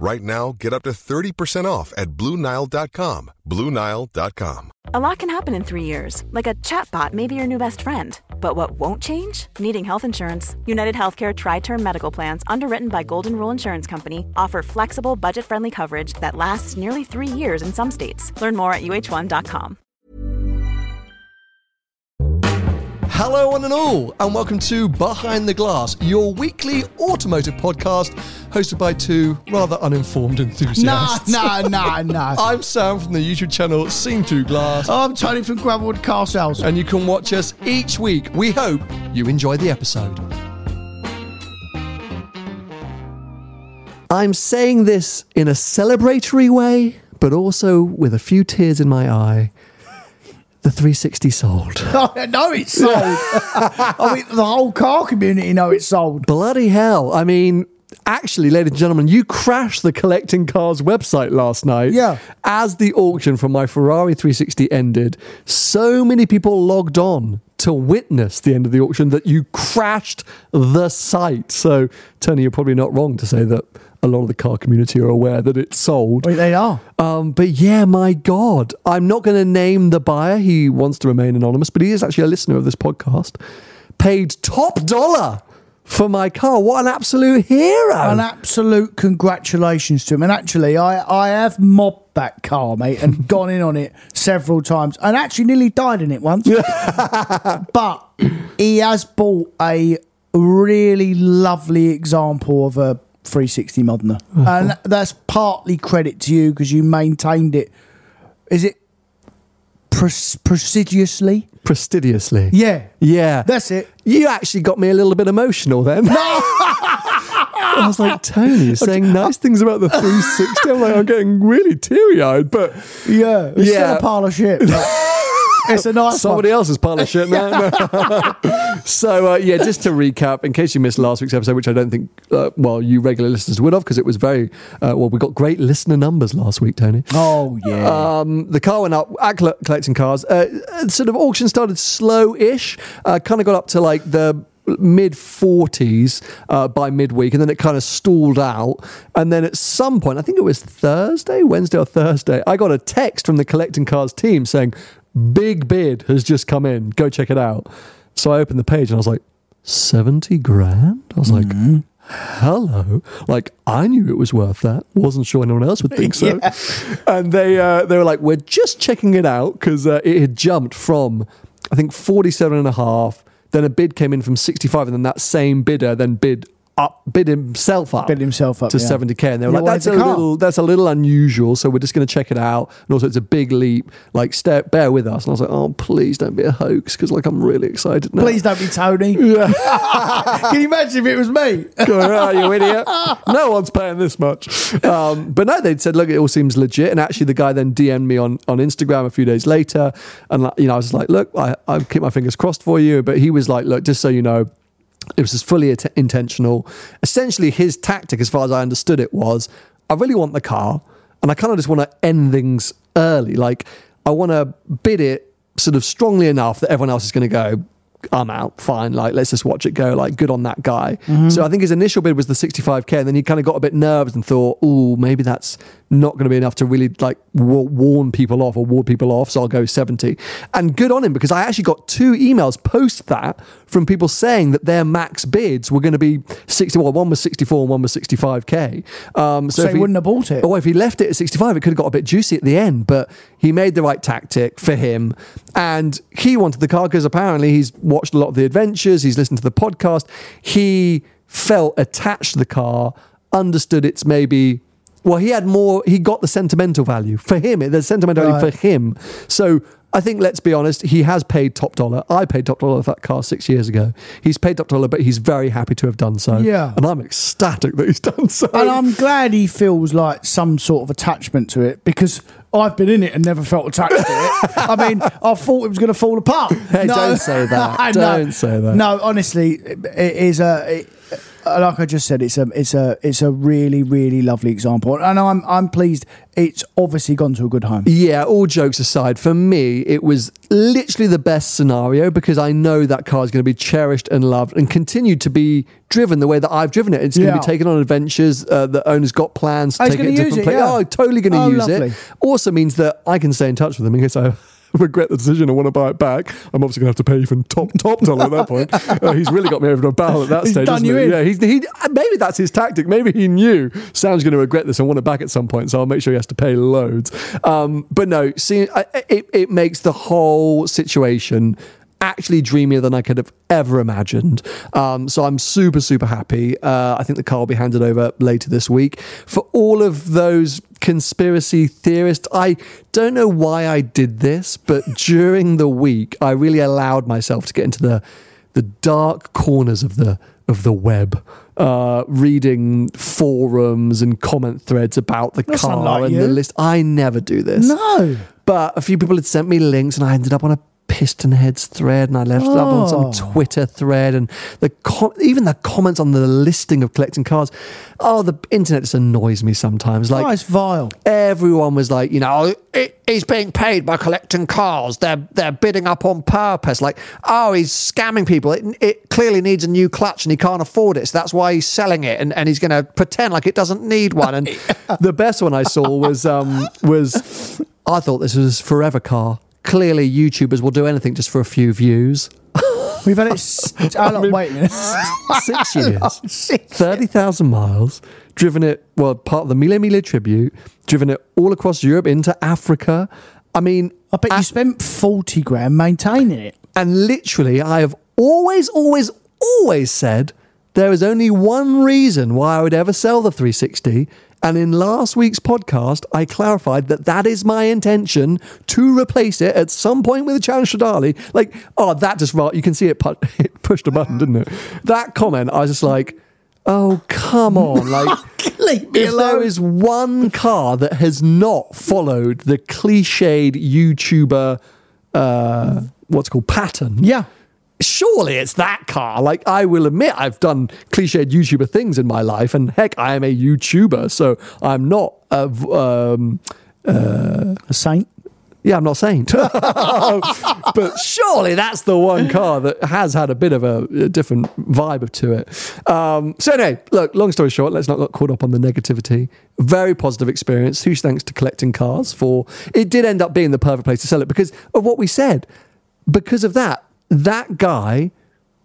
Right now, get up to 30% off at BlueNile.com. BlueNile.com. A lot can happen in three years, like a chatbot may be your new best friend. But what won't change? Needing health insurance. United Healthcare Tri Term Medical Plans, underwritten by Golden Rule Insurance Company, offer flexible, budget friendly coverage that lasts nearly three years in some states. Learn more at uh1.com. Hello, one and all, and welcome to Behind the Glass, your weekly automotive podcast hosted by two rather uninformed Nah, enthusiasts. nah, nah, nah. I'm Sam from the YouTube channel Seen Through Glass, oh, I'm Tony from Gravelwood Car Sales. and you can watch us each week. We hope you enjoy the episode. I'm saying this in a celebratory way, but also with a few tears in my eye. The 360 sold. I know it's sold. I mean, the whole car community know it's sold. Bloody hell. I mean, actually, ladies and gentlemen, you crashed the Collecting Cars website last night. Yeah. As the auction for my Ferrari 360 ended, so many people logged on to witness the end of the auction that you crashed the site. So, Tony, you're probably not wrong to say that a lot of the car community are aware that it's sold. Wait, they are. Um, but yeah, my God, I'm not going to name the buyer. He wants to remain anonymous, but he is actually a listener of this podcast. Paid top dollar for my car. What an absolute hero! An absolute congratulations to him. And actually, I, I have mobbed that car, mate, and gone in on it several times and actually nearly died in it once. but he has bought a really lovely example of a 360 Modena. Oh. And that's partly credit to you because you maintained it. Is it pres-? Prestidiously. Yeah. Yeah. That's it. you actually got me a little bit emotional then. No! I was like, Tony saying nice things about the 360. I'm like, I'm getting really teary eyed, but Yeah. It's Yeah. still a pile of shit. but it's a nice somebody one. else's pile of shit now. so uh, yeah, just to recap, in case you missed last week's episode, which I don't think, uh, well, you regular listeners would have, because it was very uh, well. We got great listener numbers last week, Tony. Oh, yeah. Um, the car went up at collecting cars. Uh, sort of auction started slow-ish. Uh, kind of got up to like the mid 40s uh, by midweek and then it kind of stalled out and then at some point i think it was thursday wednesday or thursday i got a text from the collecting cars team saying big bid has just come in. Go check it out. So i opened the page and i was like 70 grand? I was like hello. Like i knew it was worth that. Wasn't sure anyone else would think so. And they uh, they were like we're just checking it out because uh, it had jumped from i think 47 and a half then a bid came in from 65 and then that same bidder then bid up bid himself up Bid himself up, to yeah. 70k and they were Yeah, like that's a little that's a little unusual so we're just going to check it out and also it's a big leap like stay, bear with us and i was like oh please don't be a hoax because like i'm really excited now Please don't be Tony. Can you imagine if it was me? Go, "Ah, you idiot. No one's paying this much. Um, but no, they'd said, look, it all seems legit. And actually, the guy then DM'd me on, on Instagram a few days later. And, you know, I was like, look, I, I keep my fingers crossed for you. But he was like, look, just so you know, it was just fully int- intentional. Essentially, his tactic, as far as I understood it, was I really want the car and I kind of just want to end things early. Like, I want to bid it sort of strongly enough that everyone else is going to go, I'm out, fine. Like, let's just watch it go. Like, good on that guy. Mm-hmm. So I think his initial bid was the 65k, and then he kind of got a bit nervous and thought, "Oh, maybe that's not going to be enough to really like wa- warn people off or ward people off." So I'll go 70. And good on him because I actually got two emails post that from people saying that their max bids were going to be 60. Well, one was 64 and one was 65k. Um, so So if he wouldn't have bought it. Or if he left it at 65, it could have got a bit juicy at the end, but he made the right tactic for him. And he wanted the car because apparently he's watched a lot of the adventures, he's listened to the podcast. He felt attached to the car, understood it's maybe. Well, he had more. He got the sentimental value for him. The sentimental value for him. So I think, let's be honest, he has paid top dollar. I paid top dollar for that car six years ago. He's paid top dollar, but he's very happy to have done so. Yeah. and I'm ecstatic that he's done so. And I'm glad he feels like some sort of attachment to it because I've been in it and never felt attached to it. I mean, I thought it was going to fall apart. Hey, don't say that. No. Don't say that. No, honestly, it is a. It, like I just said, it's a it's a it's a really really lovely example, and I'm I'm pleased. It's obviously gone to a good home. Yeah, all jokes aside, for me, it was literally the best scenario because I know that car is going to be cherished and loved and continue to be driven the way that I've driven it. It's going to be taken on adventures. Uh, the owner's got plans to Oh, take it use different places. yeah. Oh, totally going to Oh, use lovely. it. Also means that I can stay in touch with them in case I. Regret the decision and want to buy it back. I'm obviously going to have to pay even top top dollar at that point. Uh, he's really got me over the barrel at that He's stage. done you he? in. Yeah, he's, he, maybe that's his tactic. Maybe he knew Sam's going to regret this and want it back at some point, so I'll make sure he has to pay loads. Um, but no, see, I, it, it makes the whole situation actually dreamier than I could have ever imagined. Um, so I'm super, super happy. Uh, I think the car will be handed over later this week. For all of those conspiracy theorists, I don't know why I did this, but during the week, I really allowed myself to get into the the dark corners of the of the web, uh, reading forums and comment threads about the That's car and you. the list. I never do this. No. But a few people had sent me links, and I ended up on a Piston Heads thread, and I left up on Oh. some Twitter thread, and the com- even the comments on the listing of collecting cars. Oh, the internet just annoys me sometimes. Like oh, it's vile. everyone was like, you know, "He- he's being paid by collecting cars. They're they're bidding up on purpose. Like, oh, he's scamming people. It, it clearly needs a new clutch and he can't afford it, so that's why he's selling it. And, and he's going to pretend like it doesn't need one. And the best one I saw was um was I thought this was forever car. Clearly, YouTubers will do anything just for a few views. We've had it. s- How long? wait a minute. Six years. 30,000 miles, driven it, well, part of the Mille Miglia tribute, driven it all across Europe into Africa. I mean, I bet you spent forty grand maintaining it. and literally, I have always, always, always said there is only one reason why I would ever sell the 360. And in last week's podcast, I clarified that that is my intention to replace it at some point with a Challenge Stradale. Like, oh, that just right. You can see it, pu- it pushed a button, didn't it? That comment, I was just like, oh, come on. Like, if there alone. is one car that has not followed the cliched YouTuber, uh, what's it called pattern, Yeah. Surely it's that car. Like, I will admit, I've done cliched YouTuber things in my life, and heck, I am a YouTuber, so I'm not a. Um, A saint. yeah, I'm not saying, but surely that's the one car that has had a bit of a, a different vibe to it. Um, so anyway, look. Long story short, let's not get caught up on the negativity. Very positive experience. Huge thanks to collecting cars for it. Did end up being the perfect place to sell it because of what we said. Because of that, that guy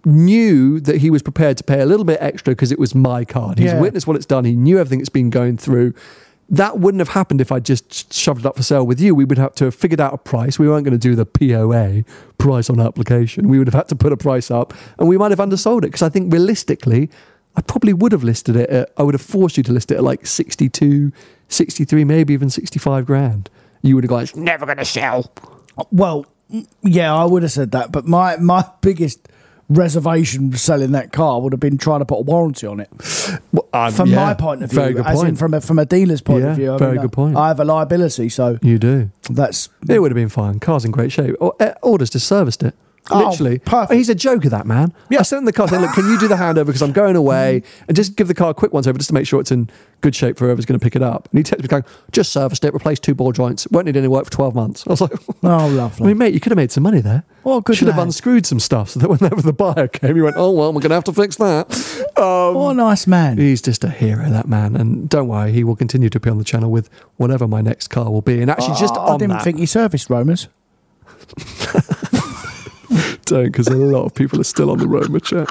knew that he was prepared to pay a little bit extra because it was my card. He's Yeah. witnessed what it's done. He knew everything it's been going through. That wouldn't have happened if I just shoved it up for sale with you. We would have to have figured out a price. We weren't going to do the POA, price on application. We would have had to put a price up and we might have undersold it because I think realistically, I probably would have listed it at, I would have forced you to list it at like 62, 63, maybe even 65 grand. You would have gone, it's never going to sell. Well, yeah, I would have said that, but my my biggest reservation selling that car would have been trying to put a warranty on it. Um, From yeah, my point of view, very good as in point. from a, from a dealer's point Yeah, of view, I very mean, good point. I have a liability, so you do. that's It would have been fine. Car's in great shape. Or, uh, orders just serviced it. Oh, Literally. perfect. He's a joker, that man. Yeah. I sent him the car saying, look, can you do the handover because I'm going away and just give the car a quick once over just to make sure it's in good shape for whoever's going to pick it up. And he texted me going, just serviced it, replaced two ball joints, won't need any work for 12 months. I was like, oh lovely. I mean, mate, you could have made some money there. Well, good Should have unscrewed some stuff so that whenever the buyer came, he went, oh, well, we're going to have to fix that. Um, a nice man. He's just a hero, that man. And don't worry, he will continue to be on the channel with whatever my next car will be. And actually, just Oh, on I didn't that, think he serviced Romans. Don't because a lot of people are still on the Roma chat.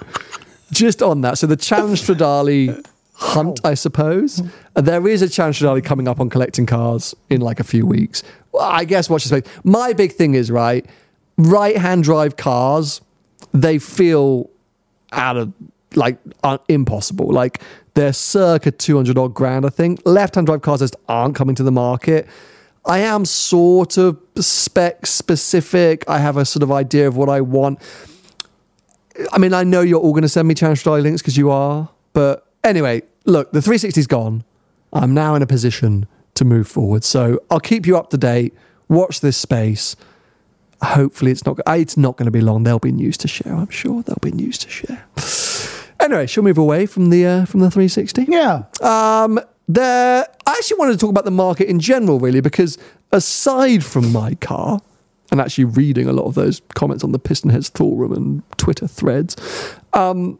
Just on that, so the Challenge Stradale hunt, I suppose. There is a Challenge Stradale coming up on collecting cars in like a few weeks. Well, I guess watch this space. My big thing is right, right-hand drive cars. They feel out of like uh, impossible. Like they're circa 200 odd grand, I think. Left hand drive cars just aren't coming to the market. I am sort of spec specific. I have a sort of idea of what I want. I mean, I know you're all going to send me Challenge Stradale links because you are. But anyway, look, the 360's gone. I'm now in a position to move forward. So I'll keep you up to date. Watch this space. Hopefully, it's not. It's not going to be long. There'll be news to share. I'm sure there'll be news to share. Anyway, she'll move away from the uh, from the 360. Yeah. Um, there, I actually wanted to talk about the market in general, really, because aside from my car, and actually reading a lot of those comments on the Pistonheads forum and Twitter threads, um,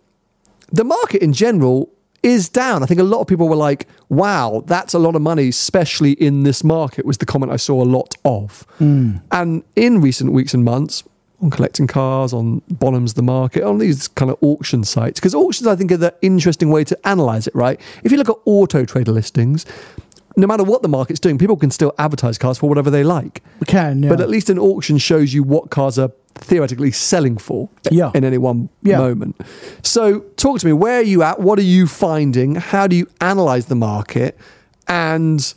the market in general is down. I think a lot of people were like, wow, that's a lot of money, especially in this market, was the comment I saw a lot of. And in recent weeks and months, on collecting cars, on Bonham's the market, on these kind of auction sites, because auctions, I think, are the interesting way to analyze it, right? If you look at auto trader listings, no matter what the market's doing, people can still advertise cars for whatever they like. We can, yeah. But at least an auction shows you what cars are theoretically selling for Yeah. in any one Yeah. moment. So, talk to me. Where are you at? What are you finding? How do you analyze the market? And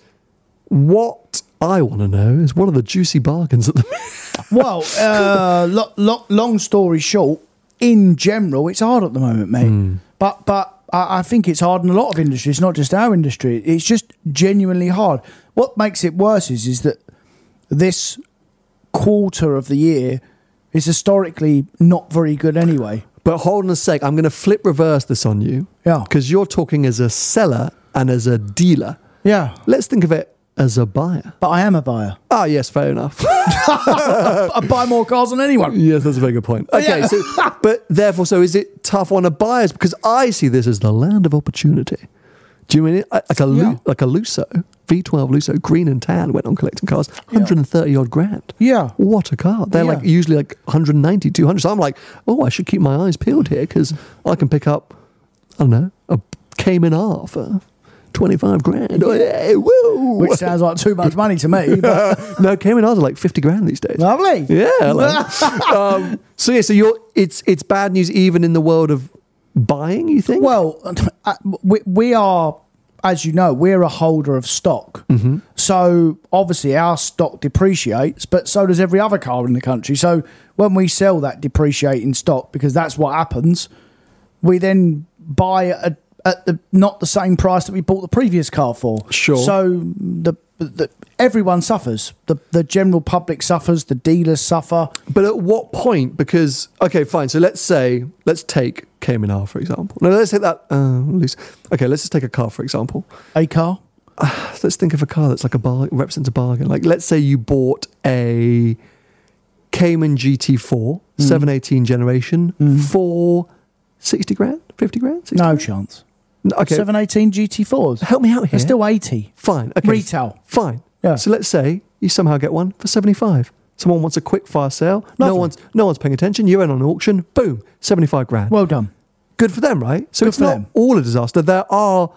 what I want to know is what are the juicy bargains at the well, uh, lo- lo- long story short, in general, it's hard at the moment, mate. Hmm. But but I, I think it's hard in a lot of industries, not just our industry. It's just genuinely hard. What makes it worse is is that this quarter of the year is historically not very good anyway. But hold on a sec. I'm going to flip reverse this on you. Yeah. Because you're talking as a seller and as a dealer. Yeah, Let's think of it as a buyer. but I am a buyer. Ah, yes, fair enough. I buy more cars than anyone. yes, that's a very good point. Okay, so, but therefore, so is it tough on a buyers? Because I see this as the land of opportunity. Do you mean it? Like a, Lu- Yeah. like a Lusso, V12 Lusso, green and tan, went on collecting cars, 130 odd grand. Yeah. What a car. They're Yeah. like usually like 190, 200. So I'm like, oh, I should keep my eyes peeled here because I can pick up, I don't know, a Cayman R for 25 grand. Oh, yeah, woo. Which sounds like too much money to me. But no, Cayman R's are like 50 grand these days. lovely. Yeah. like- um, so yeah, so you're it's it's bad news even in the world of buying. You think? Well, uh, we, we are, as you know, we're a holder of stock. Mm-hmm. So obviously our stock depreciates, but so does every other car in the country. So when we sell that depreciating stock, because that's what happens, we then buy at, at the not the same price that we bought the previous car for. Sure. So the, the everyone suffers. The the general public suffers. The dealers suffer. but at what point? Because okay, fine. So let's say let's take Cayman R for example. No, let's take that. Uh, loose. Okay, let's just take a car for example. A car. Let's think of a car that's like a bar represents a bargain. Like let's say you bought a Cayman GT4 Hmm. 718 generation for 60 grand, 50 grand. 60 No grand? chance. Okay, Seven eighteen GT4s. help me out here. They're still eighty. Fine. Okay. Retail. Fine. Yeah. So let's say you somehow get one for 75. Someone wants a quick fire sale. No Lovely. one's no one's paying attention. You're in on an auction. Boom, 75 grand. Well done. Good for them, right? So Good it's for not them. all a disaster. There are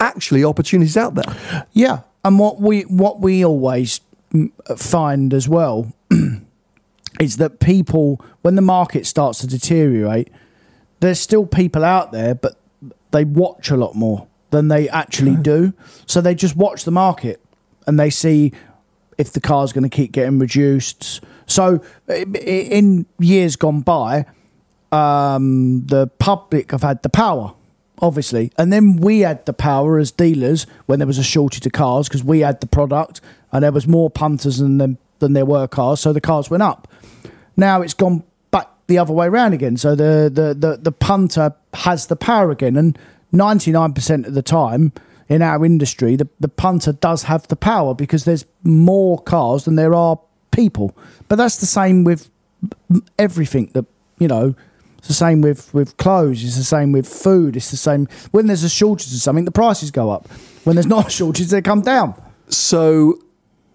actually opportunities out there. Yeah, and what we what we always mm, find as well is that people, when the market starts to deteriorate, there's still people out there, but they watch a lot more than they actually do. So they just watch the market and they see if the car's going to keep getting reduced. So in years gone by, um, the public have had the power, obviously, and then we had the power as dealers when there was a shortage of cars because we had the product and there was more punters than than there were cars, so the cars went up. Now it's gone the other way around again. So the the the, the punter has the power again, and ninety nine percent of the time in our industry, the, the punter does have the power because there's more cars than there are people. But that's the same with everything that you know. It's the same with with clothes. It's the same with food. It's the same when there's a shortage of something, the prices go up. When there's not a shortage, they come down. So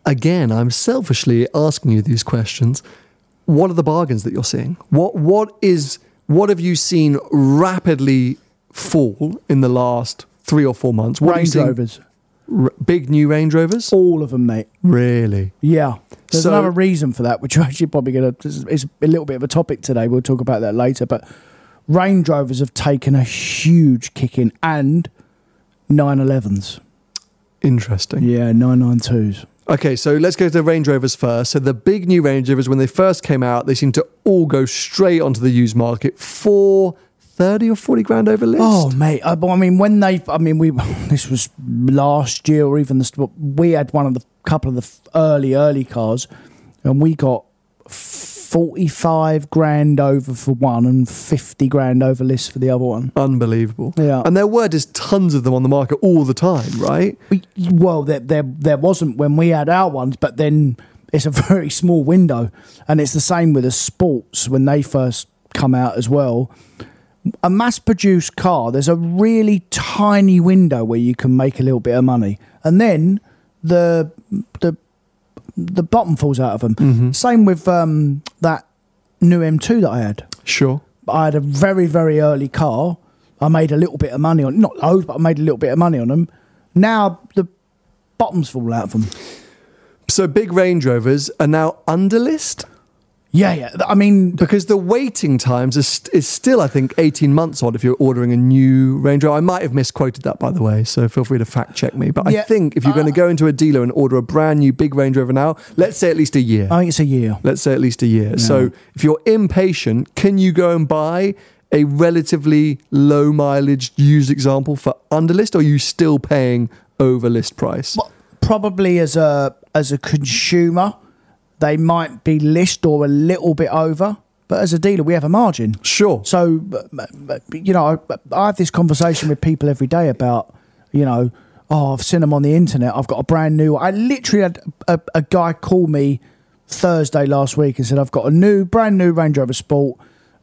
again, I'm selfishly asking you these questions. What are the bargains that you're seeing? What what is what have you seen rapidly fall in the last three or four months? What Range Rovers, R- big new Range Rovers? all of them, mate. Really? Yeah. There's So- another reason for that, which we're actually probably going to. It's a little bit of a topic today. We'll talk about that later. But Range Rovers have taken a huge kick in, and 911s. Interesting. Yeah, 992s. Okay, so let's go to the Range Rovers first. So the big new Range Rovers, when they first came out, they seemed to all go straight onto the used market. for thirty or forty grand over list. Oh, mate. Uh, I, I mean, when they, I mean, we, this was last year or even the, we had one of the couple of the early, early cars and we got 45 grand over for one and 50 grand over list for the other one. Unbelievable. Yeah. And there were just tons of them on the market all the time, right? Well, there, there, there wasn't when we had our ones, but then it's a very small window. And it's the same with the sports when they first come out as well. A mass produced car, there's a really tiny window where you can make a little bit of money. And then the the the bottom falls out of them. Same with um, that new M2 that I had. Sure. I had a very, very early car. I made a little bit of money on not loads, but I made a little bit of money on them. Now the bottoms fall out of them. So big Range Rovers are now under list Yeah, yeah. I mean, because the waiting times is, st- is still, I think, 18 months odd if you're ordering a new Range Rover. I might have misquoted that, by the way, so feel free to fact check me. But I think if you're going to uh. go into a dealer and order a brand new big Range Rover now, let's say at least a year. I think it's a year. let's say at least a year. So if you're impatient, can you go and buy a relatively low mileage used example for under list, or are you still paying over list price? Probably as a as a consumer, they might be list or a little bit over, but as a dealer, we have a margin. Sure. So, you know, I, I have this conversation with people every day about, you know, oh, I've seen them on the internet. I've got a brand new. I literally had a, a guy call me Thursday last week and said, I've got a new, brand new Range Rover Sport,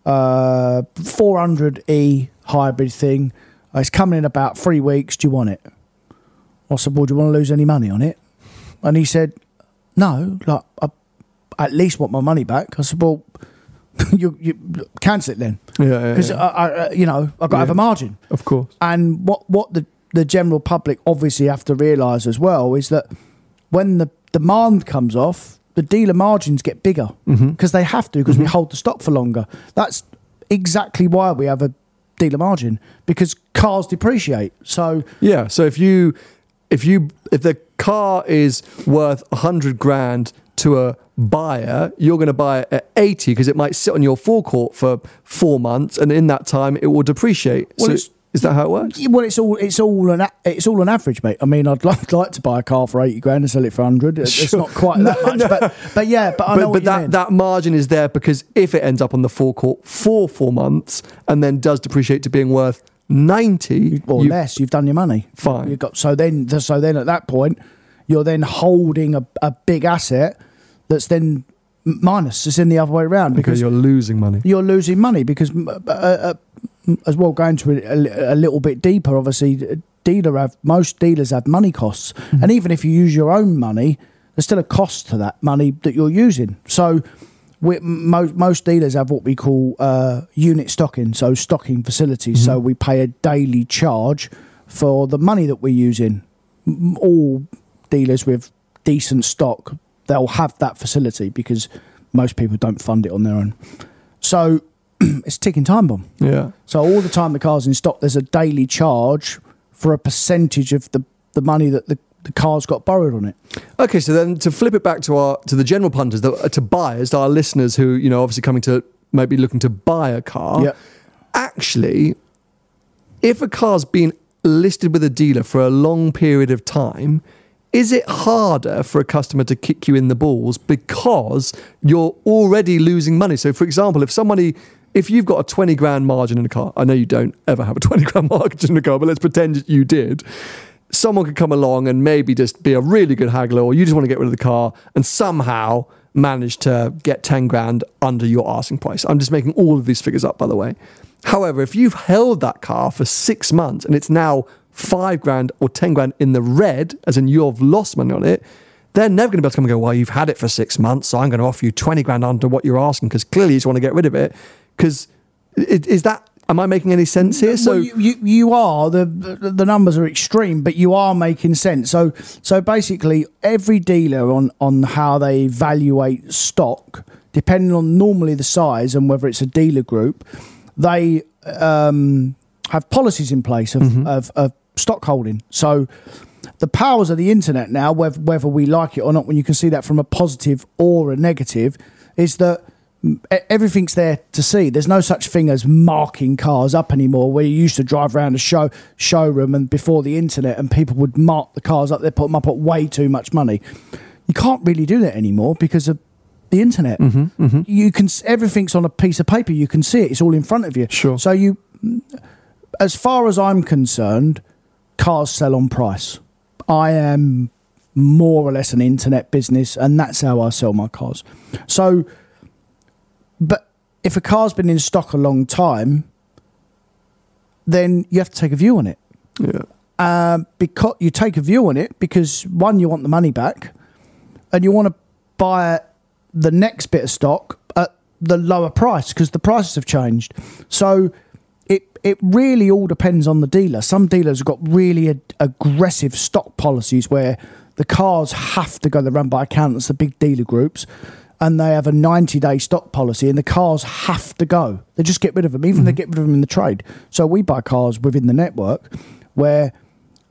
uh, 400e hybrid thing. Uh, It's coming in about three weeks. Do you want it? I said, well, do you want to lose any money on it? And he said, no, like, I at least want my money back. I said, well, you, you cancel it then Yeah, yeah, because yeah. I, I, uh, you know I've got to have a margin. of course. And what what the the general public obviously have to realise as well is that when the demand comes off, the dealer margins get bigger mm-hmm. because they have to because we mm-hmm. hold the stock for longer. That's exactly why we have a dealer margin because cars depreciate. So Yeah. So if you, if you, if the car is worth a hundred grand to a buyer, you're going to buy it at 80 because it might sit on your forecourt for four months, and in that time it will depreciate. Well, so it's- is that how it works? well, it's all it's all an a- it's all an average, mate. I mean, I'd like, like to buy a car for eighty grand and sell it for hundred. It's Sure. not quite that much, but but yeah, but I know but what but that, mean. that margin is there because if it ends up on the forecourt for four months and then does depreciate to being worth 90 or you- less, you've done your money. Fine. You've got so then so then at that point, you're then holding a, a big asset that's then minus. It's in the other way around because because you're losing money. you're losing money because uh, uh, uh, as well going to it a, a little bit deeper. Obviously, uh, dealer have most dealers have money costs, and even if you use your own money, there's still a cost to that money that you're using. So. We, most, most dealers have what we call uh, unit stocking, so stocking facilities. So we pay a daily charge for the money that we're using. All dealers with decent stock, they'll have that facility because most people don't fund it on their own. So it's a ticking time bomb. Yeah. So all the time the car's in stock, there's a daily charge for a percentage of the, the money that the, the car's got borrowed on it. Okay, so then to flip it back to our to the general punters, the, uh, to buyers, to our listeners who you know obviously coming to maybe looking to buy a car. Yep. Actually, if a car's been listed with a dealer for a long period of time, is it harder for a customer to kick you in the balls because you're already losing money? So, for example, if somebody if you've got a 20 grand margin in a car, I know you don't ever have a 20 grand margin in a car, but let's pretend you did someone could come along and maybe just be a really good haggler, or you just want to get rid of the car and somehow manage to get 10 grand under your asking price. I'm just making all of these figures up, by the way. However, if you've held that car for six months and it's now five grand or 10 grand in the red, as in you've lost money on it, they're never going to be able to come and go, well, you've had it for six months, so I'm going to offer you 20 grand under what you're asking because clearly you just want to get rid of it. Because is that, am I making any sense here? So well, you, you, you are the, the numbers are extreme, but you are making sense. So so basically, every dealer on on how they evaluate stock, depending on normally the size and whether it's a dealer group, they um, have policies in place of, of, of stock holding. So the powers of the internet now, whether, whether we like it or not, when you can see that from a positive or a negative, is that everything's there to see. There's no such thing as marking cars up anymore. Where you used to drive around a show showroom and before the internet, and people would mark the cars up. They put them up at way too much money. You can't really do that anymore because of the internet. Mm-hmm, You can everything's on a piece of paper. You can see it. It's all in front of you. Sure. So you, as far as I'm concerned, cars sell on price. I am more or less an internet business, and that's how I sell my cars. So, but if a car's been in stock a long time, then you have to take a view on it. Yeah. Um, because you take a view on it because one, you want the money back, and you want to buy the next bit of stock at the lower price because the prices have changed. So it really all depends on the dealer. Some dealers have got really ag- aggressive stock policies where the cars have to go. They're run by accountants, the big dealer groups, and they have a ninety day stock policy, and the cars have to go. They just get rid of them, even if they mm-hmm. get rid of them in the trade. So we buy cars within the network where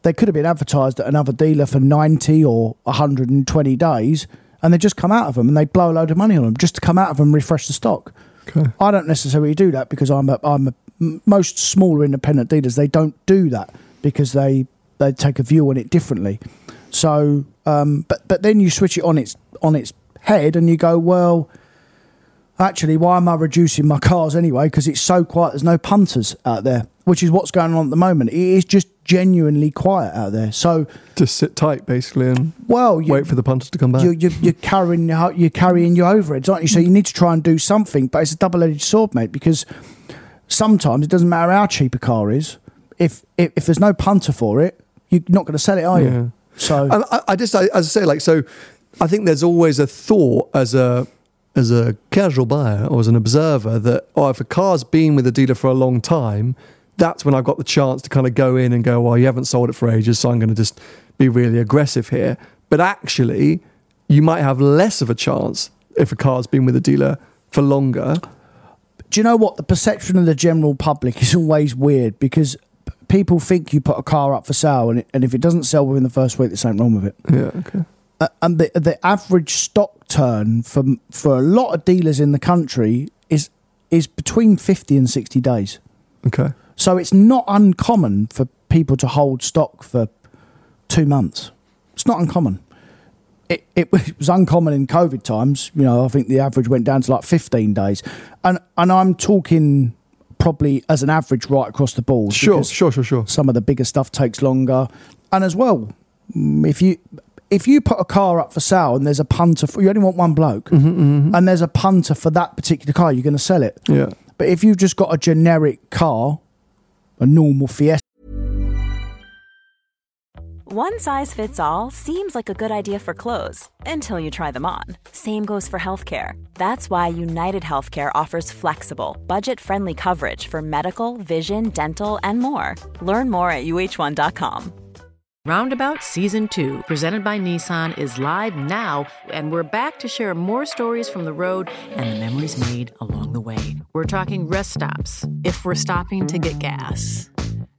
they could have been advertised at another dealer for 90 or 120 days and they just come out of them and they blow a load of money on them just to come out of them and refresh the stock. Okay. I don't necessarily do that because I'm a, I'm a, most smaller independent dealers they don't do that because they they take a view on it differently. So um, but but then you switch it on its on its head and you go well actually why am I reducing my cars anyway because it's so quiet there's no punters out there which is what's going on at the moment it is just genuinely quiet out there so Just sit tight, basically, and well you, wait for the punters to come back. you're, you're, you're carrying you're carrying your overheads, aren't you? So you need to try and do something, but it's a double-edged sword, mate. Because sometimes it doesn't matter how cheap a car is. If if, if there's no punter for it, you're not going to sell it, are you? Yeah. So And I, I just, I, as I say, like, so I think there's always a thought as a as a casual buyer or as an observer that, oh, if a car's been with a dealer for a long time, that's when I've got the chance to kind of go in and go, well, you haven't sold it for ages, so I'm going to just be really aggressive here. But actually, you might have less of a chance if a car's been with a dealer for longer. Do you know what the perception of the general public is always weird because people think you put a car up for sale and, it, and if it doesn't sell within the first week, there's something wrong with it. Yeah, okay. uh, and the the average stock turn for for a lot of dealers in the country is is between 50 and 60 days. Okay. So it's not uncommon for people to hold stock for 2 months. It's not uncommon. It, it, was uncommon in COVID times. You know, I think the average went down to like 15 days. And and I'm talking probably as an average right across the board. Sure, sure, sure, sure. some of the bigger stuff takes longer. And as well, mm, if you if you put a car up for sale and there's a punter, for, you only want one bloke, and there's a punter for that particular car, you're going to sell it. Yeah. But if you've just got a generic car, a normal Fiesta. One size fits all seems like a good idea for clothes until you try them on. Same goes for healthcare. That's why United Healthcare offers flexible, budget friendly coverage for medical, vision, dental, and more. Learn more at uh1.com. Roundabout Season 2, presented by Nissan, is live now, and we're back to share more stories from the road and the memories made along the way. We're talking rest stops. If we're stopping to get gas,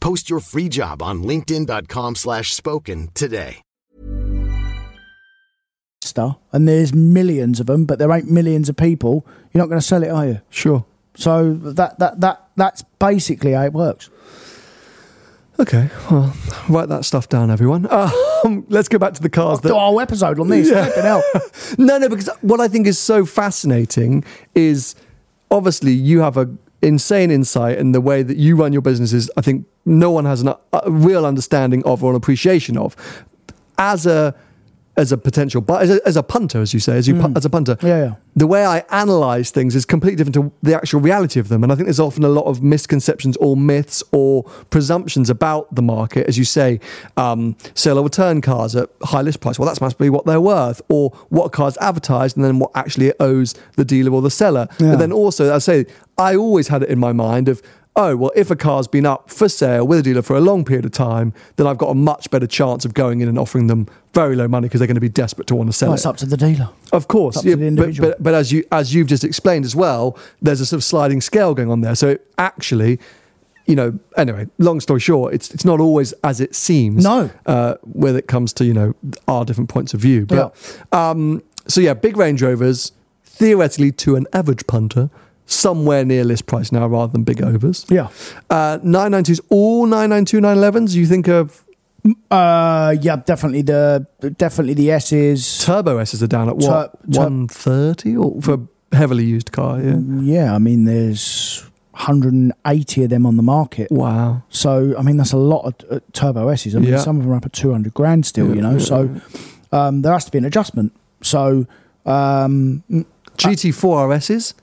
Post your free job on linkedin.com slash spoken today. And there's millions of them, but there ain't millions of people. You're not going to sell it, are you? Sure. So that that that that's basically how it works. Okay. Well, write that stuff down, everyone. Um, let's go back to the cars. Do That, a whole episode on this. Yeah. Flipping hell. no, no, because what I think is so fascinating is obviously you have a insane insight in the way that you run your businesses. I think no one has a uh, real understanding of or an appreciation of. As a as a potential, but as a, as a punter, as you say, as you pu- as a punter, Mm. Yeah, yeah. the way I analyze things is completely different to the actual reality of them. And I think there's often a lot of misconceptions or myths or presumptions about the market. As you say, um, sale or return cars at high list price. Well, that's must be what they're worth, or what car's advertised, and then what actually it owes the dealer or the seller. Yeah. But then also, I say, I always had it in my mind of, oh, well, if a car's been up for sale with a dealer for a long period of time, then I've got a much better chance of going in and offering them very low money because they're going to be desperate to want to sell Well, it. it's up to the dealer. Of course, Up to the but, individual. but, but as you as you've just explained as well, there's a sort of sliding scale going on there. So it actually, you know, anyway, long story short, it's it's not always as it seems. No. uh, when it comes to you know our different points of view. But um, so yeah, big Range Rovers theoretically to an average punter. Somewhere near list price now, rather than big overs. Yeah. Uh, 992s, all 992 911s. You think of Uh, yeah, definitely the definitely the S's. turbo S's are down at what tur- 130 or for heavily used car? Yeah. Yeah, I mean, there's 180 of them on the market. Wow. So, I mean, that's a lot of uh, turbo S's. I mean, Yeah. some of them are up at 200 grand still, you know. So, um, there has to be an adjustment. So, um, GT4 RSs.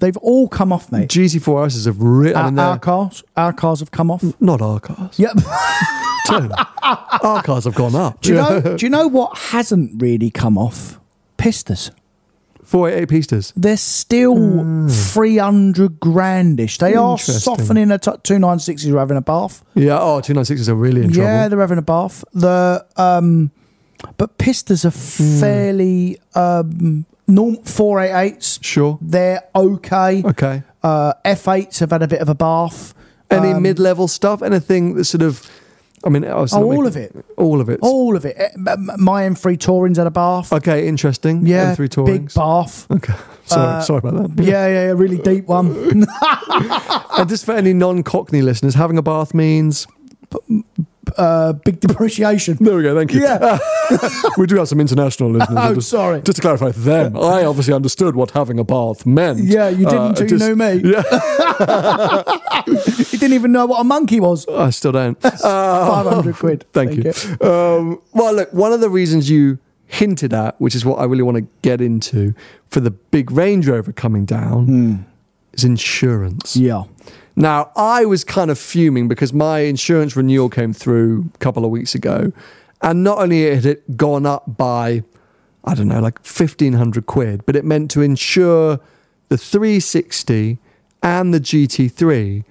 They've all come off, mate. GT4 RSs have really. I our, mean, our cars, our cars have come off. not our cars. Yep. Our cars have gone up. do you know? Do you know what hasn't really come off? Pistas. 488 pistas. They're still 300 grandish. They are softening. A t- 296s are having a bath. Yeah. Oh, 296s are really in trouble. Yeah, they're having a bath. The um, but pistas are Hmm. fairly um, norm four eight eights. Sure. They're okay. Okay. Uh, F eights have had a bit of a bath. Any Um, mid-level stuff? Anything that sort of? I mean, Oh, not all making- of it. All of it. All of it. Eh, My M3 Touring's had a bath. Okay, interesting. yeah, M3 big Tourings. bath. Okay. Sorry, Uh, sorry about that. Yeah, yeah, yeah, really deep one. And just for any non-Cockney listeners, having a bath means. Uh, big depreciation. There we go. Thank you. Yeah. we do have some international listeners. Oh, just, sorry. Just to clarify them, I obviously understood what having a bath meant. Yeah, you didn't Uh, you just- knew me. Yeah, You didn't even know what a monkey was. I still don't. Uh, 500 quid. Thank, you. Um, well, look, one of the reasons you hinted at, which is what I really want to get into for the big Range Rover coming down, is insurance. Yeah. Now, I was kind of fuming because my insurance renewal came through a couple of weeks ago, and not only had it gone up by, I don't know, like 1500 quid, but it meant to insure the 360 and the GT3,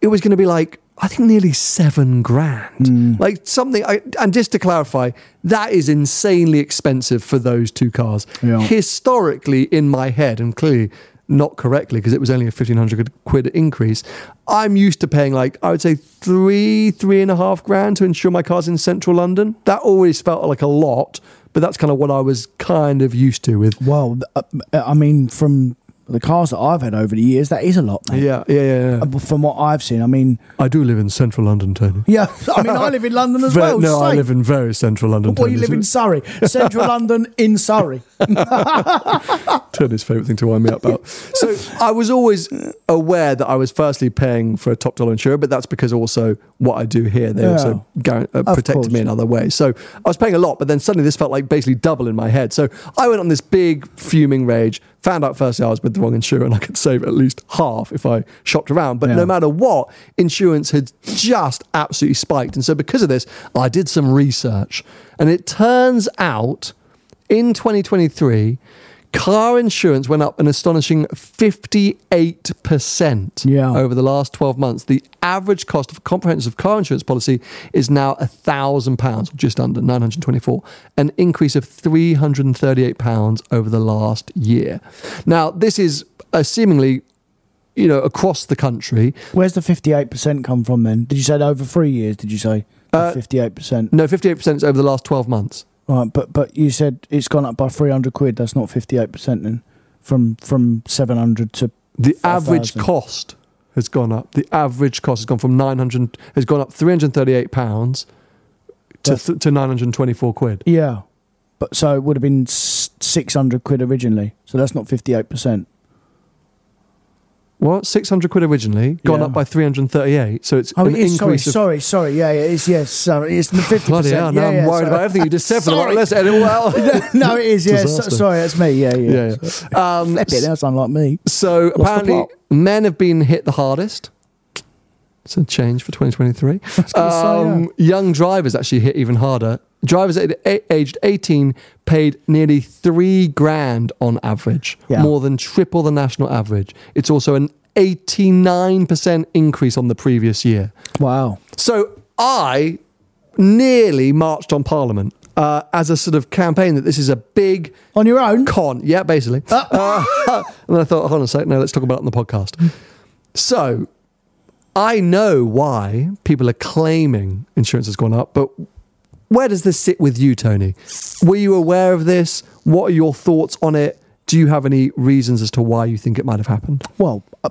it was going to be like, I think nearly seven grand. Hmm. Like something, I, and just to clarify, that is insanely expensive for those two cars. Yeah. Historically, in my head, and clearly not correctly because it was only a 1500 quid increase, I'm used to paying like, I would say three, three and a half grand to insure my cars in central London. That always felt like a lot, but that's kind of what I was kind of used to with. Well, uh, I mean, from the cars that I've had over the years, that is a lot, mate. Yeah, yeah, yeah. yeah. From what I've seen, I mean, I do live in central London, Tony. yeah, I mean, I live in London as well. no, I live in very central London. Well, you live in Surrey, central London in Surrey. Tony's favourite thing to wind me up about. So I was always aware that I was firstly paying for a top dollar insurer, but that's because also what I do here, they Yeah. also guar- uh, protected me in other ways. So I was paying a lot, but then suddenly this felt like basically double in my head. So I went on this big fuming rage, found out firstly I was with the wrong insurer and I could save at least half if I shopped around. But Yeah. no matter what, insurance had just absolutely spiked. And so because of this, I did some research. And it turns out in 2023, car insurance went up an astonishing 58% Yeah. over the last 12 months. The average cost of a comprehensive car insurance policy is now £1,000, just under 924 an increase of £338 over the last year. Now, this is a seemingly you know, across the country. Where's the 58% come from then? Did you say over three years, did you say? Uh, 58%. No, 58% is over the last 12 months. Right, but but you said it's gone up by 300 quid. That's not 58% then. From from 700 to The average 5,000. cost has gone up. The average cost has gone from 900, has gone up 338 pounds to, th- to 924 quid. Yeah. But so it would have been 600 quid originally. So that's not 58%. What 600 quid originally, gone Yeah. up by 338. So it's Oh, an it is. Sorry, increase of sorry, sorry. Yeah, yeah, it is. Yes, sorry. It's the fifty Bloody hell, percent. now Yeah, I'm yeah, worried sorry. about everything you just said for the Sorry. Let's edit it all out. no, it is. Yeah, so, sorry, that's me. Yeah, yeah. yeah, yeah. Um, Flip it. That sound like me. So the apparently, men have been hit the hardest. It's a change for 2023. gonna say, Um, Young drivers actually hit even harder. Drivers aged 18 paid nearly three grand on average, Yeah. more than triple the national average. It's also an 89% increase on the previous year. Wow. So I nearly marched on Parliament uh, as a sort of campaign that this is a big On your own. con. Yeah, basically. Uh, and then I thought, hold on a sec, no, let's talk about it on the podcast. So I know why people are claiming insurance has gone up, but where does this sit with you, Tony? Were you aware of this? What are your thoughts on it? Do you have any reasons as to why you think it might have happened? Well, uh,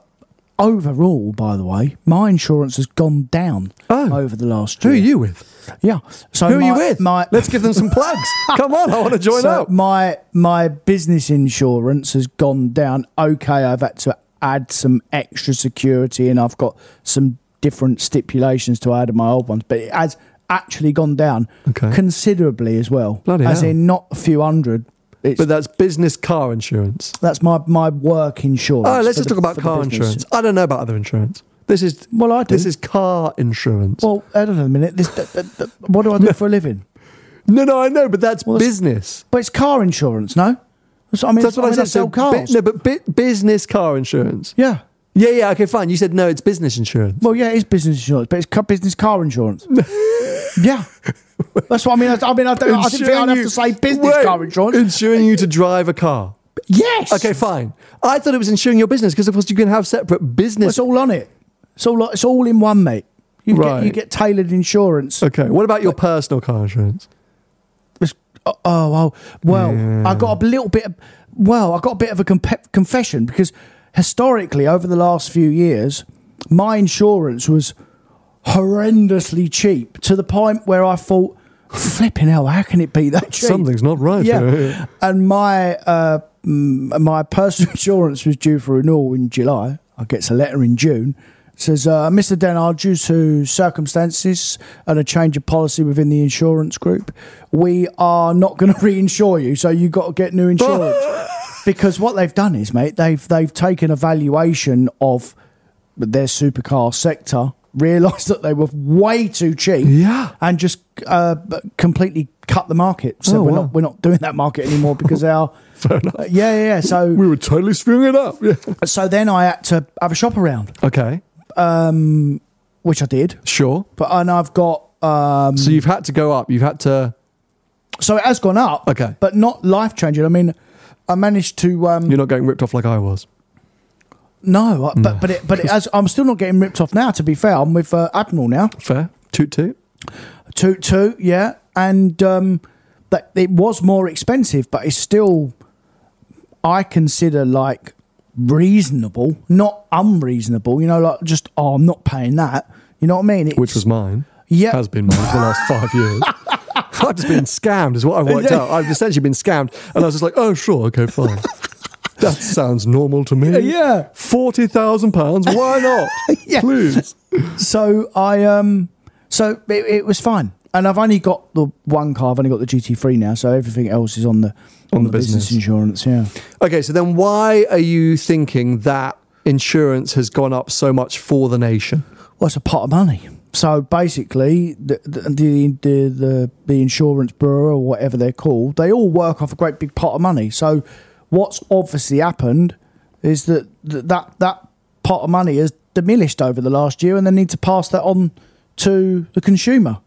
overall, by the way, my insurance has gone down Oh. over the last Who are you with? Yeah. So Who are my, you with? My Let's give them some plugs. Come on, I want to join so up. My my business insurance has gone down. Okay, I've had to add some extra security, and I've got some different stipulations to add to my old ones, but it has actually gone down Okay. considerably as well. Bloody as hell. in not a few hundred. But that's business car insurance. that's my my work insurance. Oh, let's just the- talk about car insurance. I don't know about other insurance. This is Well, I do. This is car insurance. Well, I don't know a minute. This, th- th- th- what do I do for a living? no, no, I know, but that's Well, that's- business. But it's car insurance, no? That's, I mean, That's what I, mean, said. sell So cars. no, but bu- business car insurance. yeah. Yeah, yeah, okay, fine. You said no, it's business insurance. Well, yeah, it is business insurance, but it's ca- business car insurance. yeah. That's what I mean. I, I mean, I, don't, I didn't think I'd have you- to say business Wait, car insurance. Insuring you to drive a car. yes. Okay, fine. I thought it was insuring your business because, of course, you can have separate business. It's all on it. It's all. It's all in one, mate. You Right. get you get tailored insurance. Okay, what about your personal car insurance? Oh, oh, well, well, I got a little bit. Of, well, I got a bit of a compe- confession because historically, over the last few years, my insurance was horrendously cheap to the point where I thought, "Flipping hell, how can it be that cheap?" Something's not right. Yeah, and my uh, my personal insurance was due for renewal in July. I gets a letter in June. Says, uh, Mr. Denard, due to circumstances and a change of policy within the insurance group, we are not going to reinsure you. So you've got to get new insurance. because what they've done is, mate, they've they've taken a valuation of their supercar sector, realised that they were way too cheap, Yeah. and just uh, completely cut the market. So Oh, we're wow. not we're not doing that market anymore because are. Fair enough. Uh, yeah, yeah, yeah. So We were totally screwing it up. Yeah. so then I had to have a shop around, Okay, which I did. sure. But and I've got um, So you've had to go up. You've had to. so it has gone up. Okay. but not life changing. I mean, I managed to um, You're not getting ripped off like I was. no, I- but but it, but it has, I'm still not getting ripped off now. To be fair, I'm with uh, Admiral now. Fair. Toot toot. Two two, yeah, and um, that it was more expensive, but it's still I consider like reasonable, not unreasonable. You know, like just oh, I'm not paying that. You know what I mean? It's, Which was mine. Yeah. Has been mine for the last five years. I've just been scammed, is what I've worked out. I've essentially been scammed. And I was just like, oh, sure, okay, fine. That sounds normal to me. Yeah. £40,000, why not? Yeah. Please. so I um so it, it was fine. And I've only got the one car. I've only got the GT3 now, so everything else is on the on, the the, business. business. insurance. Yeah. Okay, so then why are you thinking that insurance has gone up so much for the nation? Well, it's a pot of money. So basically, the the the the, the, insurance bureau or whatever they're called, they all work off a great big pot of money. So what's obviously happened is that that, that pot of money has diminished over the last year, and they need to pass that on to the consumer.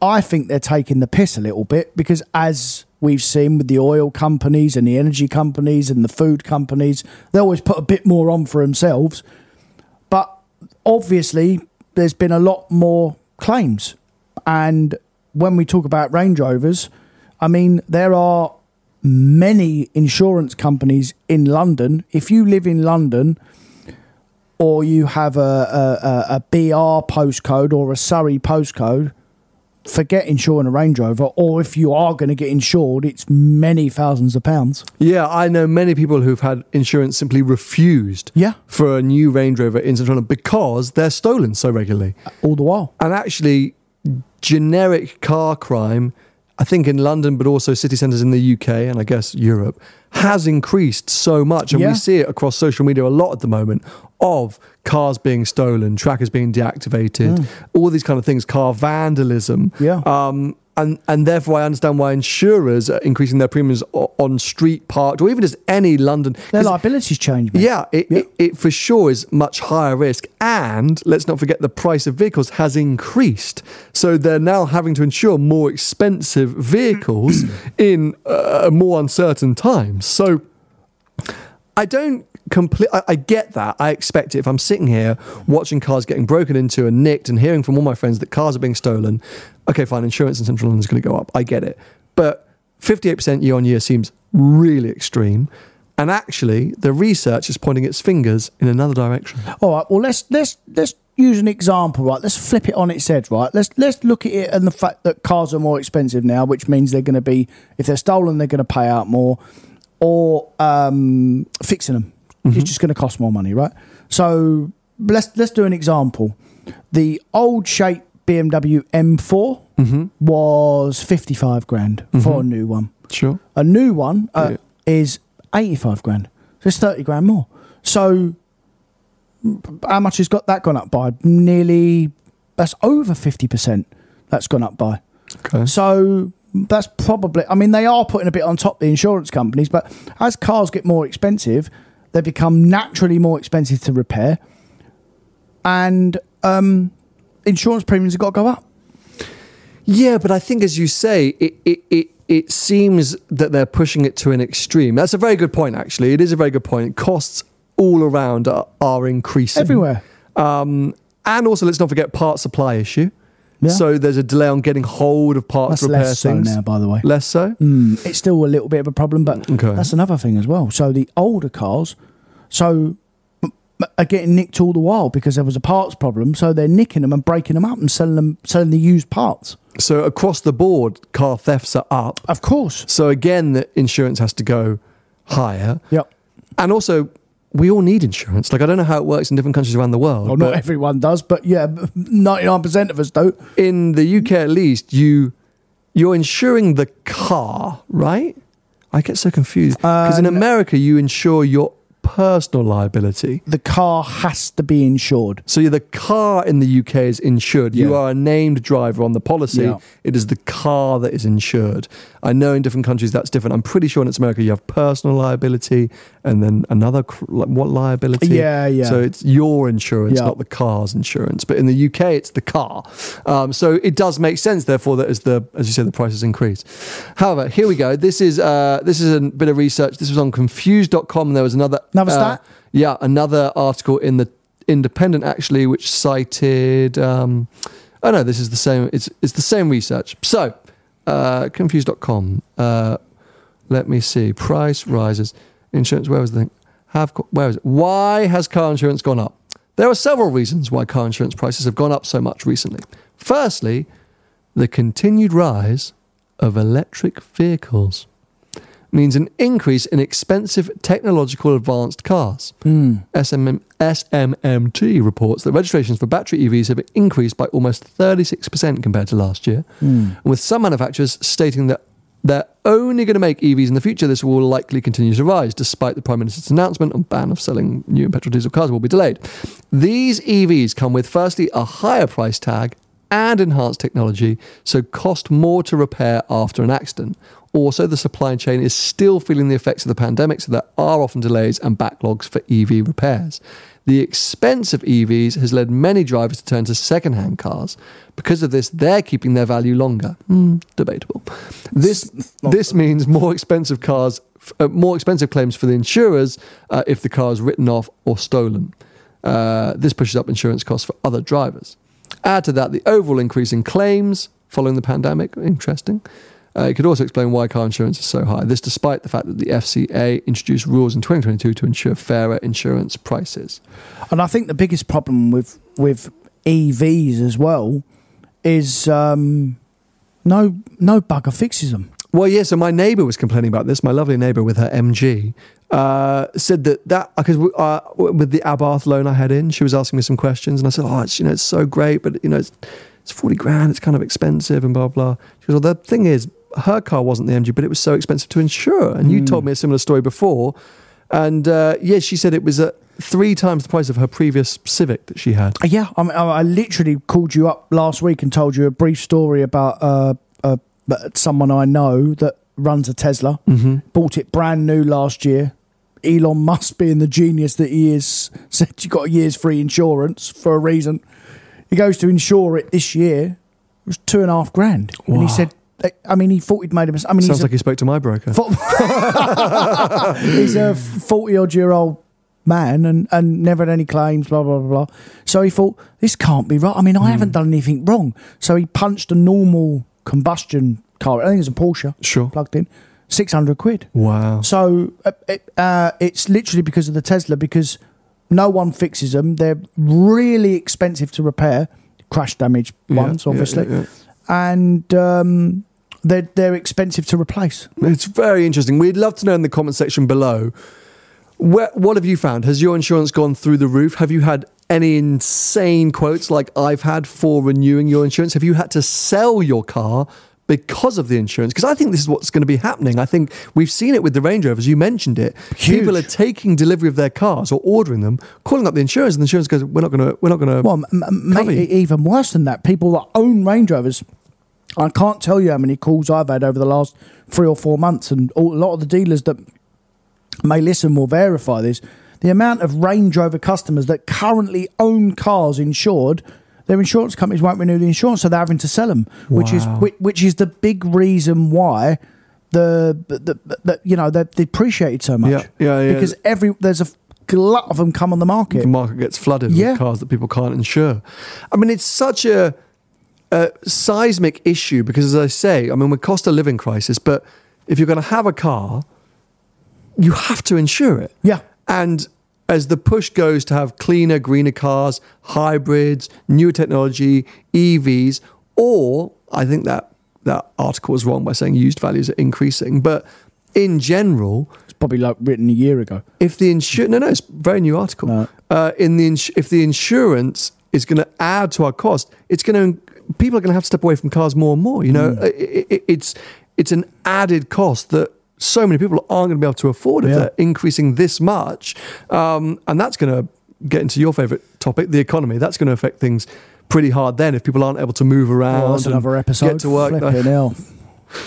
I think they're taking the piss a little bit because, as we've seen with the oil companies and the energy companies and the food companies, they always put a bit more on for themselves. But obviously, there's been a lot more claims. And when we talk about Range Rovers, I mean, there are many insurance companies in London. If you live in London, or you have a, a, a, BR postcode or a Surrey postcode, forget insuring a Range Rover, or if you are going to get insured, it's many thousands of pounds. Yeah, I know many people who've had insurance simply refused Yeah. for a new Range Rover in Central London because they're stolen so regularly. All the while. And actually, generic car crime, I think in London, but also city centres in the UK and I guess Europe, has increased so much. And Yeah. we see it across social media a lot at the moment of cars being stolen, trackers being deactivated, all these kind of things, car vandalism. Mm. Yeah. Um, and, and therefore, I understand why insurers are increasing their premiums on street parked or even just any London. Their liabilities change. mate. yeah, it, Yeah. It, it for sure is much higher risk. And let's not forget the price of vehicles has increased. So they're now having to insure more expensive vehicles in uh, more uncertain times. So I don't complete. I, I get that. I expect it. If I'm sitting here watching cars getting broken into and nicked and hearing from all my friends that cars are being stolen, okay, fine, insurance in Central London is going to go up. I get it. But 58% year on year seems really extreme. And actually, the research is pointing its fingers in another direction. All right. Well, let's let's let's use an example, right? Let's flip it on its head, right? Let's let's look at it and the fact that cars are more expensive now, which means they're going to be if they're stolen, they're going to pay out more, or um, fixing them is just going to cost more money, right? So let's let's do an example. The old shape BMW M4 was fifty five grand for a new one. Sure. A new one uh, Yeah. is 85 grand. So it's 30 grand more. So how much has got that gone up by? Nearly, that's over 50% that's gone up by. Okay. So that's probably, I mean, they are putting a bit on top the insurance companies, but as cars get more expensive, they become naturally more expensive to repair. And um, insurance premiums have got to go up. Yeah, but I think, as you say, it, it, it, it seems that they're pushing it to an extreme. That's a very good point, actually. It is a very good point. Costs all around are, are increasing. Everywhere. Um, and also, let's not forget part supply issue. Yeah. So there's a delay on getting hold of parts That's to repair less so now, by the way. Less so? Mm, it's still a little bit of a problem, but Okay. that's another thing as well. So the older cars, so are getting nicked all the while because there was a parts problem. So they're nicking them and breaking them up and selling them, selling the used parts. So across the board, car thefts are up. Of course. So again, the insurance has to go higher. Yep. And also, we all need insurance. Like I don't know how it works in different countries around the world. Well, not everyone does, but yeah, ninety nine percent of us do. in the UK at least, you you're insuring the car, right? I get so confused because in Uh, n- America you insure your personal liability. The car has to be insured. So the car in the UK is insured. You Yeah. are a named driver on the policy. Yeah. It is the car that is insured. I know in different countries that's different. I'm pretty sure in America you have personal liability and then another cr- like, what liability? Yeah, yeah. So it's your insurance, Yeah. not the car's insurance. But in the UK, it's the car. Um, so it does make sense, therefore, that as the as you said, the prices increase. However, here we go. This is uh, this is a bit of research. This was on Confused.com. And there was another Another uh, yeah, another article in the Independent actually, which cited. Um, oh no, this is the same. It's it's the same research. So, uh, confused.com. Uh, let me see. Price rises. Insurance. Where was the thing? Have where is it? Why has car insurance gone up? There are several reasons why car insurance prices have gone up so much recently. Firstly, the continued rise of electric vehicles means an increase in expensive technological advanced cars. SMM, SMMT reports that registrations for battery EVs have increased by almost 36% compared to last year, hmm. and with some manufacturers stating that they're only going to make EVs in the future, this will likely continue to rise, despite the Prime Minister's announcement on ban of selling new petrol diesel cars will be delayed. These EVs come with, firstly, a higher price tag and enhanced technology, so cost more to repair after an accident. Also, the supply chain is still feeling the effects of the pandemic, so there are often delays and backlogs for EV repairs. The expense of EVs has led many drivers to turn to second-hand cars. Because of this, they're keeping their value longer. Hmm, debatable. This this means more expensive cars, uh, more expensive claims for the insurers uh, if the car is written off or stolen. Uh, this pushes up insurance costs for other drivers. Add to that the overall increase in claims following the pandemic. Interesting. Uh, it could also explain why car insurance is so high. This, despite the fact that the FCA introduced rules in 2022 to ensure fairer insurance prices. And I think the biggest problem with with EVs as well is um, No, no bugger fixes them. Well, yeah. So my neighbour was complaining about this. My lovely neighbour with her MG uh, said that that because uh, with the Abarth loan I had in, she was asking me some questions, and I said, "Oh, it's you know it's so great, but you know it's it's forty grand, it's kind of expensive, and blah blah." She goes, "Well, the thing is, her car wasn't the MG, but it was so expensive to insure." And you told me a similar story before, and uh, yeah, she said it was uh, three times the price of her previous Civic that she had. Yeah, I, mean, I I literally called you up last week and told you a brief story about uh, uh, someone I know that runs a Tesla. Mm-hmm. Bought it brand new last year. Elon Musk, being the genius that he is, said you got a year's free insurance for a reason. He goes to insure it this year. It was two and a half grand, and he said, "I mean, he thought he'd made a mistake. I mean, Sounds like a, he spoke to my broker. fo- he's a forty odd year old man and, and never had any claims, blah blah blah blah. So he thought this can't be right. I mean, I Hmm. haven't done anything wrong. So he punched a normal combustion car. I think it's a Porsche. Sure. plugged in, six hundred quid. Wow. So uh, it, uh, it's literally because of the Tesla because no one fixes them. They're really expensive to repair. Crash damage ones, yeah, obviously, yeah, yeah. and um, they're they're expensive to replace. It's very interesting. We'd love to know in the comment section below. Where, what have you found? Has your insurance gone through the roof? Have you had any insane quotes like I've had for renewing your insurance? Have you had to sell your car because of the insurance? Because I think this is what's going to be happening. I think we've seen it with the Range Rovers. You mentioned it. Huge. People are taking delivery of their cars or ordering them, calling up the insurance, and the insurance goes, "We're not going to. We're not going to." Well, m- m- cover mate, you." even worse than that, people that own Range Rovers. I can't tell you how many calls I've had over the last three or four months, and all, a lot of the dealers that may listen will verify this. The amount of Range Rover customers that currently own cars insured, their insurance companies won't renew the insurance, so they're having to sell them, which is which, which is the big reason why the the, the, the you know they're depreciated so much. Yeah, yeah, yeah. Because every there's a glut of them come on the market. the market gets flooded Yeah. with cars that people can't insure. I mean, it's such a, a seismic issue because, as I say, I mean, we're cost of living crisis, but if you're going to have a car, you have to insure it. Yeah. And as the push goes to have cleaner, greener cars, hybrids, newer technology, EVs, or I think that that article is wrong by saying used values are increasing, but in general, It's probably like written a year ago. if the insurance no no it's a very new article Right. uh, in the ins- if the insurance is going to add to our cost it's going to people are going to have to step away from cars more and more you know I- I- I- it's it's an added cost that so many people aren't going to be able to afford if Yeah. they're increasing this much um, and that's going to get into your favorite topic the economy that's going to affect things pretty hard then if people aren't able to move around Well, that's another episode. get to work Flipping hell.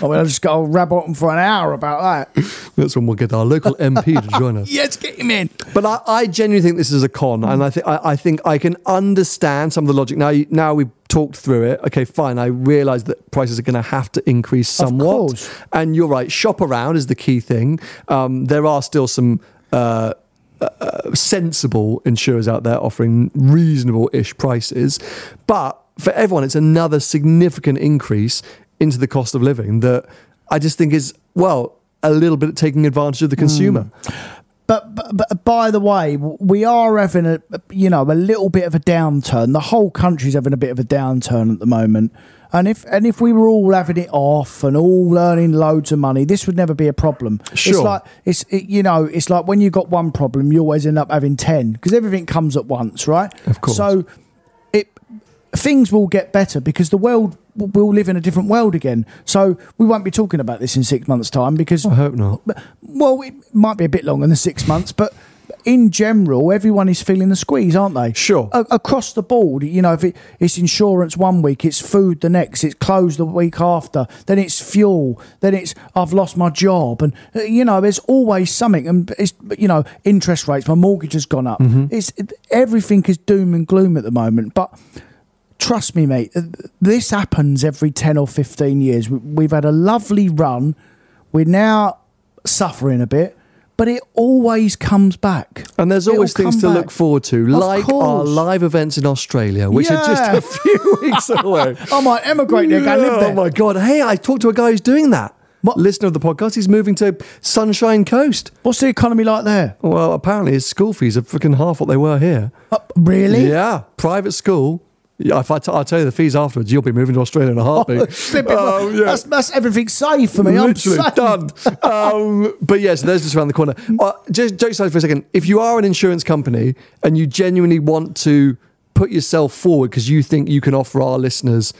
I mean, I just got to rab on for an hour about that. that's when we'll get our local mp to join us yes, get him in. But I, I genuinely think this is a con, and I think I, I think I can understand some of the logic. Now, you- now we've talked through it. Okay, fine. I realise that prices are going to have to increase somewhat, and you're right. Shop around is the key thing. Um, there are still some. Uh, uh, sensible insurers out there offering reasonable-ish prices, but for everyone, it's another significant increase into the cost of living that I just think is well a little bit taking advantage of the hmm. consumer. But, but, but by the way, we are having a you know a little bit of a downturn. The whole country's having a bit of a downturn at the moment. And if and if we were all having it off and all earning loads of money, this would never be a problem. It's Sure. like it's it, you know it's like when you got one problem, you always end up having ten because everything comes at once, right? Of course. So it things will get better because the world will live in a different world again. So we won't be talking about this in six months' time because I hope not. well, it might be a bit longer than six months, but in general, everyone is feeling the squeeze, aren't they? Sure. A- across the board, you know, if it, it's insurance one week, it's food the next, it's clothes the week after, then it's fuel, then it's I've lost my job, and uh, you know, there's always something, and it's you know, interest rates, my mortgage has gone up. It's it, everything is doom and gloom at the moment, but trust me, mate, this happens every 10 or 15 years. We- We've had a lovely run. We're now suffering a bit, but it always comes back. And there's It'll always things to come look forward to, Of like our live events in Australia, which are just a few weeks away. I might emigrate there, go live Oh my god! Hey, I talked to a guy who's doing that. What? Listener of the podcast, he's moving to Sunshine Coast. What's the economy like there? Well, apparently his school fees are freaking half what they were here. Uh, really? Yeah, private school. Yeah, if I t- I'll tell you the fees afterwards, you'll be moving to Australia in a heartbeat. Flipping- Um, yeah. that's, that's everything saved for me. I'm Literally saved. done. um, but yes, there's just around the corner. Uh, just aside for a second. If you are an insurance company and you genuinely want to put yourself forward because you think you can offer our listeners,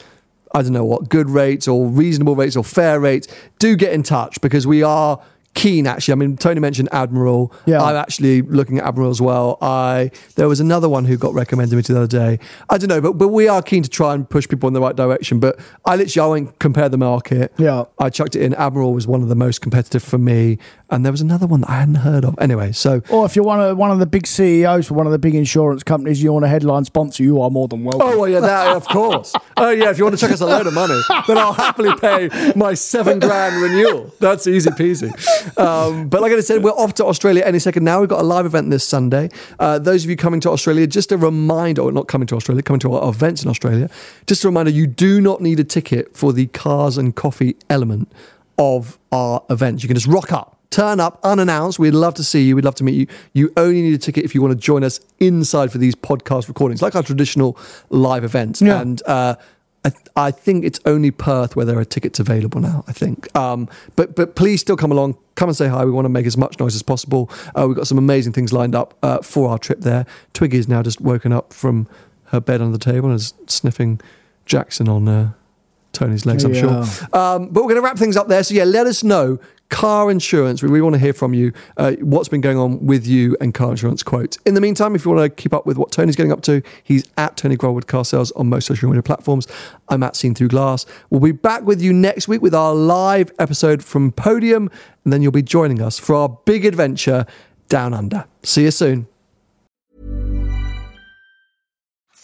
I don't know what, good rates or reasonable rates or fair rates, do get in touch because we are keen actually. I mean, Tony mentioned Admiral. Yeah. I'm actually looking at Admiral as well. I there was another one who got recommended me to the other day. I don't know, but but we are keen to try and push people in the right direction. But I literally I won't compare the market. Yeah. I chucked it in. Admiral was one of the most competitive for me, and there was another one that I hadn't heard of. Anyway, so Or if you're one of one of the big CEOs for one of the big insurance companies, you want a headline sponsor, you are more than welcome. Oh well, yeah, that of course. Oh yeah, if you want to chuck us a load of money, then I'll happily pay my seven grand renewal. That's easy peasy. Um, but like I said, we're off to Australia any second now. We've got a live event this Sunday. Uh, those of you coming to Australia, just a reminder, or not coming to Australia, coming to our events in Australia, just a reminder, you do not need a ticket for the cars and coffee element of our event. You can just rock up. Turn up unannounced. We'd love to see you. We'd love to meet you. You only need a ticket if you want to join us inside for these podcast recordings, like our traditional live events. Yeah. And uh, I, I think it's only Perth where there are tickets available now. I think, um, but but please still come along. Come and say hi. We want to make as much noise as possible. Uh, we've got some amazing things lined up uh, for our trip there. Twiggy is now just woken up from her bed under the table and is sniffing Jackson on uh, Tony's legs. I'm sure. Um, but we're going to wrap things up there. So yeah, let us know car insurance. We really want to hear from you. Uh, what's been going on with you and car insurance quotes. In the meantime, if you want to keep up with what Tony's getting up to, he's at Tony Grohl with Car Sales on most social media platforms. I'm at Seen Through Glass. We'll be back with you next week with our live episode from Podium, and then you'll be joining us for our big adventure down under. See you soon.